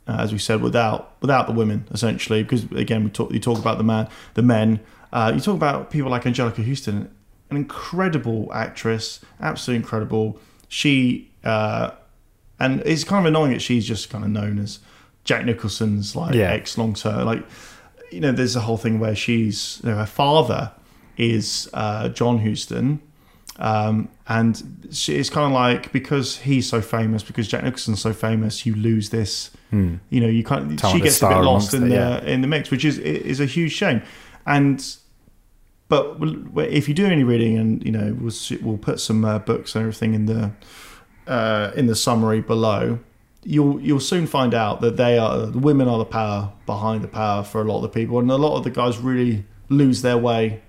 uh, as we said, without without the women, essentially, because again, we talk you talk about the man, the men. Uh, you talk about people like Anjelica Huston, an incredible actress, absolutely incredible. She uh, and it's kind of annoying that she's just kind of known as Jack Nicholson's like Yeah. ex long term. Like, you know, there's a whole thing where she's you know, her father is uh, John Huston, um, and she, it's kind of like because he's so famous, because Jack Nicholson's so famous, you lose this. You know, you can't. Talent she gets a bit lost in the yeah. in the mix, which is is a huge shame. And but if you do any reading, and you know, we'll we'll put some uh, books and everything in the uh, in the summary below. You'll you'll soon find out that they are the women are the power behind the power for a lot of the people, and a lot of the guys really lose their way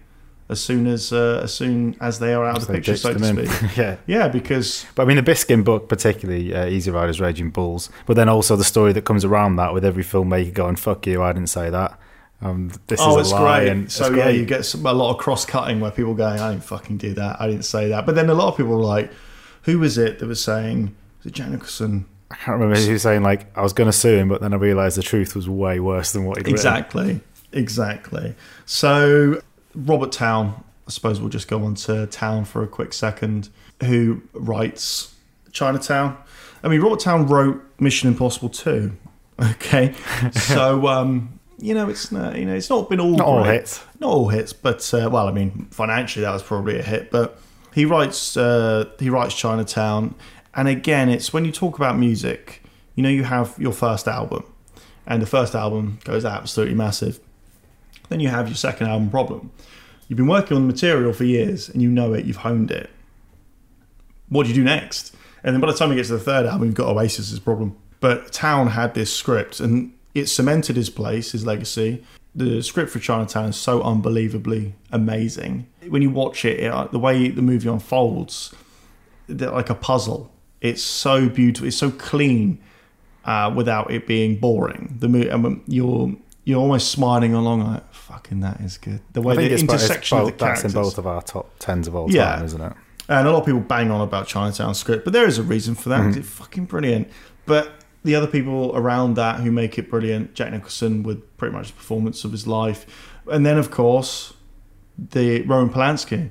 as soon as uh, as soon as they are out of the picture, so to speak. yeah. Yeah, because But I mean, the Biskind book, particularly uh, Easy Riders, Raging Bulls, but then also the story that comes around that with every filmmaker going, fuck you, I didn't say that. Um, this oh, is it's a great. So it's yeah, great. you get some, a lot of cross cutting where people going, I didn't fucking do that. I didn't say that. But then a lot of people were like, who was it that was saying? Was it Jack Nicholson? I can't remember who was saying like I was going to sue him, but then I realised the truth was way worse than what he'd written. Exactly, exactly. So Robert Towne, I suppose we'll just go on to Towne for a quick second, who writes Chinatown. I mean, Robert Towne wrote Mission Impossible 2. Okay, so um, you know it's not, you know it's not been all Not all hits. not all hits, but uh, well, I mean, financially that was probably a hit. But he writes uh, he writes Chinatown, and again, it's when you talk about music, you know, you have your first album, and the first album goes absolutely massive. Then you have your second album problem. You've been working on the material for years, and you know it. You've honed it. What do you do next? And then by the time you get to the third album, you've got Oasis's problem. But Towne had this script, and it cemented his place, his legacy. The script for Chinatown is so unbelievably amazing. When you watch it, it the way the movie unfolds, like a puzzle. It's so beautiful. It's so clean, uh, without it being boring. The movie, and you're you're almost smiling along like, "Fucking that is good." The way the it's, bo- it's intersection of the both, that's in both of our top tens of all Yeah. time, isn't it? And a lot of people bang on about Chinatown script, but there is a reason for that. 'cause It's fucking brilliant. But the other people around that who make it brilliant, Jack Nicholson with pretty much the performance of his life, and then of course the Roman Polanski,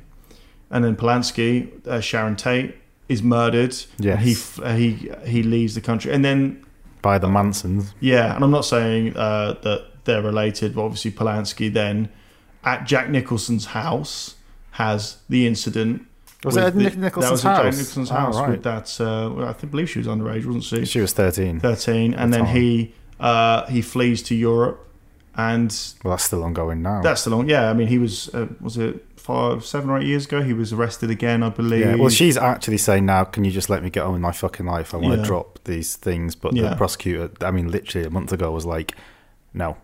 and then Polanski, uh, Sharon Tate is murdered. Yeah, he f- uh, he he leaves the country, and then By the Mansons. yeah, and I'm not saying uh, that they're related, but obviously Polanski then at Jack Nicholson's house has the incident. Was it at the- Nick that Nicholson's was at Jack house? Nicholson's Oh, house right. with that. Uh, well, I think believe she was underage, wasn't she? She was 13. Thirteen, and the then time. he uh, he flees to Europe, and Well, that's still ongoing now. that's still long. Yeah, I mean, he was uh, was it five, seven or eight years ago? He was arrested again, I believe. yeah, well, she's actually saying now, can you just let me get on with my fucking life? I want Yeah. to drop these things. But Yeah. the prosecutor, I mean, literally a month ago, was like, no.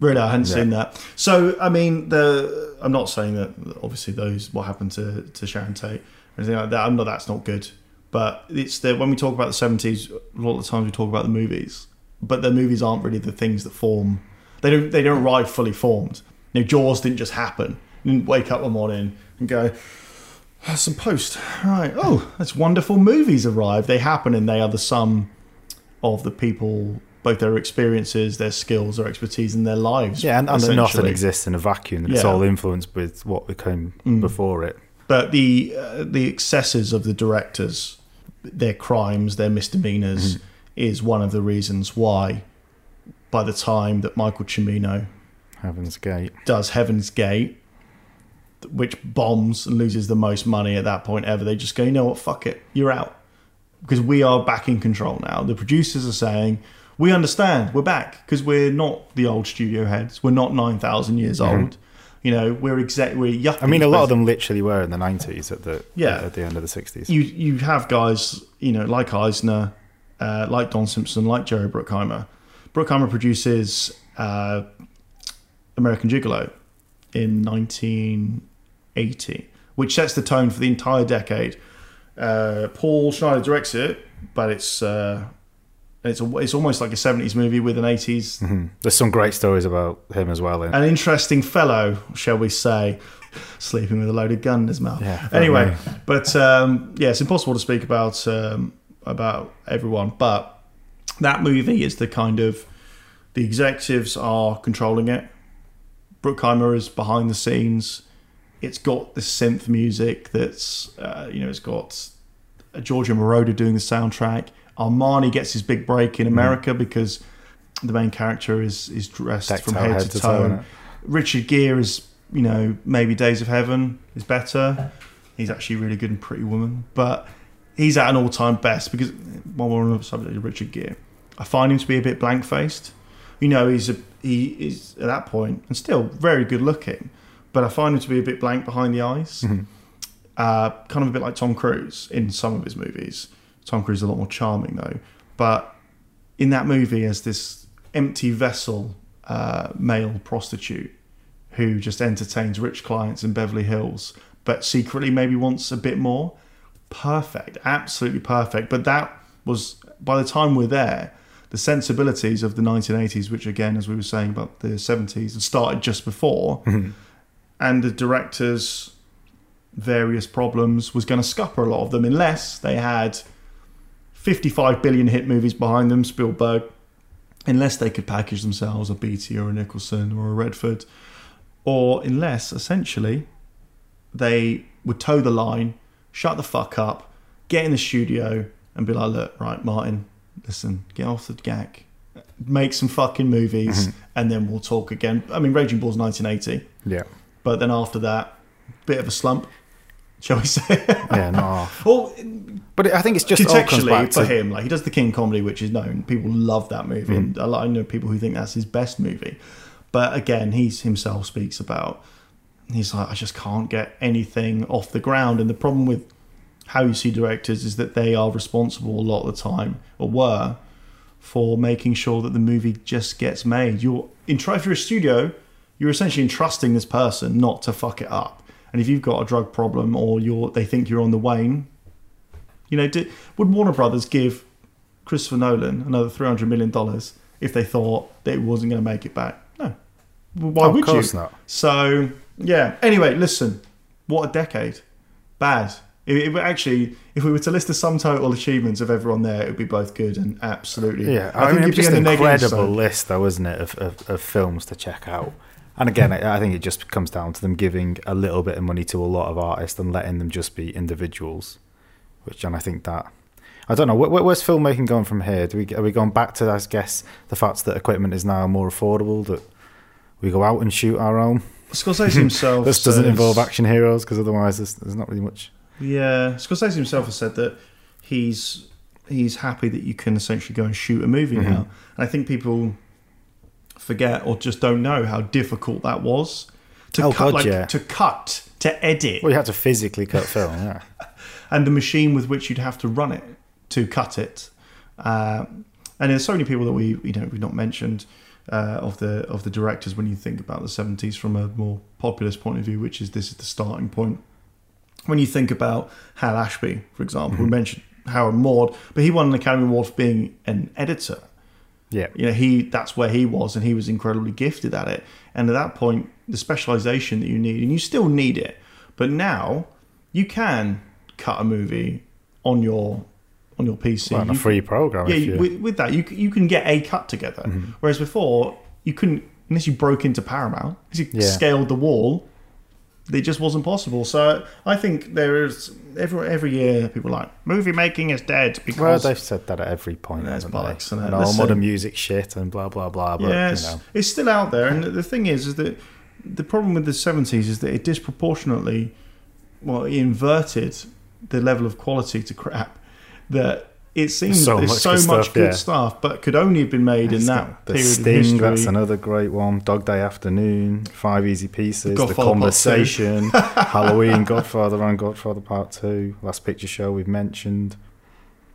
Really, I hadn't Yeah. seen that. So, I mean, the I'm not saying that obviously those what happened to to Sharon Tate or anything like that. I'm not. That's not good. But it's the when we talk about the 70s, a lot of the times we talk about the movies, but the movies aren't really the things that form. They don't. They don't arrive fully formed. You know, Jaws didn't just happen. You didn't wake up one morning and go. "Oh, Some post, right? Oh, that's wonderful. Movies arrive. They happen, and they are the sum of the people, both their experiences, their skills, their expertise, and their lives. Yeah, and, and nothing exists in a vacuum. It's Yeah. Mm. all influenced with what came before it. But the uh, the excesses of the directors, their crimes, their misdemeanors, is one of the reasons why. By the time that Michael Cimino Heaven's Gate. does Heaven's Gate, which bombs and loses the most money at that point ever, they just go, you know what, fuck it, you're out. Because we are back in control now. The producers are saying, we understand, we're back, because we're not the old studio heads, we're not 9,000 years old. You know, we're exactly we're. I mean, a lot of them literally were in the 90s at the Yeah. at the end of the 60s. you you have guys, you know, like Eisner, uh, like Don Simpson, like Jerry Bruckheimer. Bruckheimer produces uh, American Gigolo in 1980, which sets the tone for the entire decade. Uh, Paul Schrader directs it, but it's uh, it's a, it's almost like a 70s movie with an 80s Mhm. There's some great stories about him as well. An interesting fellow, shall we say, sleeping with a loaded gun in his mouth. Yeah, anyway, but um, yeah, it's impossible to speak about um, about everyone. But that movie is the kind of the executives are controlling it. Bruckheimer is behind the scenes. It's got the synth music that's uh, you know it's got a Giorgio Moroder doing the soundtrack. Armani gets his big break Mm. in America because the main character is is dressed Decked from out head, to, toe. innit? Richard Gere is, you know, maybe Days of Heaven is better. He's actually really good in Pretty Woman, but he's at an all-time best because while we're on the subject of Richard Gere, I find him to be a bit blank-faced. You know, he's a he is at that point and still very good looking, but I find him to be a bit blank behind the eyes. Uh, kind of a bit like Tom Cruise in some of his movies. Tom Cruise is a lot more charming though, but in that movie as this empty vessel uh, male prostitute who just entertains rich clients in Beverly Hills, but secretly maybe wants a bit more. Perfect, absolutely perfect. But that was by the time we're there, the sensibilities of the 1980s, which again, as we were saying about the 70s, had started just before, mm-hmm. and the director's various problems was going to scupper a lot of them unless they had 55 billion hit movies behind them, Spielberg, unless they could package themselves a Beatty or a Nicholson or a Redford, or unless essentially they would toe the line, shut the fuck up, get in the studio and be like, look, right, Martin, listen, get off the gag, make some fucking movies, and then we'll talk again. I mean, Raging Bull's 1980, Yeah. but then after that, bit of a slump, shall we say? Yeah, half. well, But I think it's just all contextually for to him, like he does the King comedy, which is known. People love that movie, Mm. and I I know people who think that's his best movie. But again, he himself speaks about he's like, I just can't get anything off the ground. And the problem with how you see directors is that they are responsible a lot of the time, or were, for making sure that the movie just gets made. You're in if you're a studio, you're essentially entrusting this person not to fuck it up. And if you've got a drug problem or you're they think you're on the wane, you know, did, would Warner Brothers give Christopher Nolan another three hundred million dollars if they thought that it wasn't going to make it back? No. Why Oh, of would course you? not. So yeah. Anyway, listen. What a decade. Bad. It, it, actually, if we were to list the sum total achievements of everyone there, it would be both good and absolutely. Yeah, I, mean, if it's just an on the negative incredible list, though, isn't it, of, of, of films to check out. And again, I I think it just comes down to them giving a little bit of money to a lot of artists and letting them just be individuals. Which, and I think that I don't know where, where- where's filmmaking going from here. Do we are we going back to I guess the fact that equipment is now more affordable that we go out and shoot our own. Scorsese himself. This doesn't involve action heroes because otherwise there's, there's not really much. Yeah, Scorsese himself has said that he's he's happy that you can essentially go and shoot a movie Mm-hmm. now. And I think people forget or just don't know how difficult that was to Oh, cut, God, like yeah. to cut, to edit, Well, you had to physically cut film, yeah. and the machine with which you'd have to run it to cut it. Uh, and there's so many people that we you know we've not mentioned uh, of the of the directors when you think about the 70s from a more populist point of view, which is this is the starting point. When you think about Hal Ashby, for example, we mentioned Harold and Maude, but he won an Academy Award for being an editor Yeah. you know he that's where he was and he was incredibly gifted at it and at that point the specialization that you need and you still need it but now you can cut a movie on your on your pc Well, on a free program. yeah if you, with, with that you, you can get a cut together Mm-hmm. whereas before you couldn't unless you broke into paramount unless you Yeah. scaled the wall it just wasn't possible so i think there is every every year people are like movie making is dead because well, they've said that at every point. There's bollocks? And all Listen. modern music shit and blah blah blah. But yeah, you it's, know, it's still out there, and the thing is, is that the problem with the seventies is that it disproportionately, well, it inverted the level of quality to crap. That it seems So there's much so good much stuff, good yeah. stuff, but could only have been made in that the period Sting. of history. That's another great one. Dog Day Afternoon, Five Easy Pieces, The, Godfather Conversation, Halloween, Godfather and Godfather Part Two, Last Picture Show we've mentioned.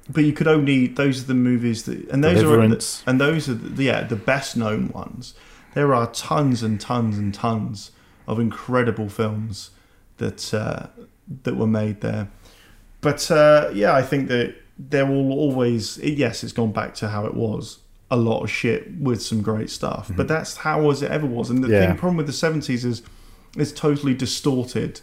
but you could only those are the movies that, and those are Deliverance. and those are the, yeah the best known ones. There are tons and tons and tons of incredible films that uh, that were made there. But uh, yeah, I think that there will always yes, it's gone back to how it was. A lot of shit with some great stuff, but mhm. that's how was it ever was. And the Yeah. thing, problem with the seventies is it's totally distorted.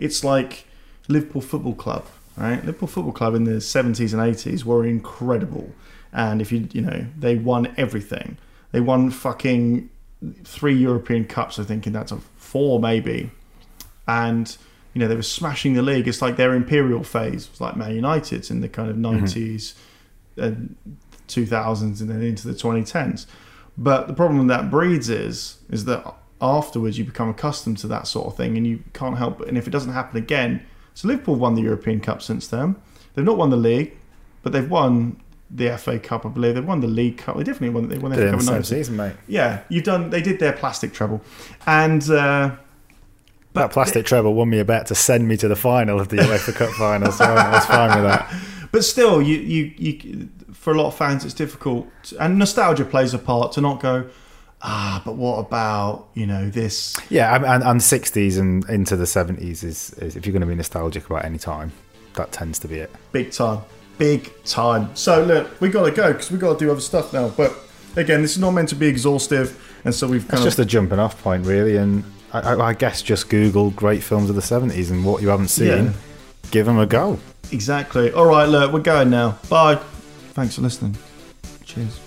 It's like Liverpool Football Club, right? Liverpool Football Club in the seventies and eighties were incredible, and if you you know they won everything. They won fucking three European Cups, I think, in that time, four maybe, and you know they were smashing the league. It's like their imperial phase, was like Man United's in the kind of 90s and two thousands, and then into the twenty tens. But the problem that breeds is is that afterwards you become accustomed to that sort of thing, and you can't help. it. And if it doesn't happen again, so Liverpool won the European Cup since then. They've not won the league, but they've won the FA Cup, I believe. They've won the League Cup. They definitely won. They won the Did FA Cup. the same 90s. season, mate. Yeah, you've done. They did their plastic treble, and uh, that plastic treble won me a bet to send me to the final of the UEFA Cup final, so I was fine with that. but still, you you you for a lot of fans, it's difficult, and nostalgia plays a part to not go. Ah, but what about you know this? Yeah, and, and, and 60s and into the 70s is, is if you're going to be nostalgic about any time, that tends to be it. Big time, big time. So look, we got to go because we got to do other stuff now. But again, this is not meant to be exhaustive, and so we've kind It's just a jumping off point, really. And I, I guess just Google great films of the 70s and what you haven't seen, Yeah. give them a go. exactly. All right, look, we're going now. Bye. Thanks for listening. Cheers.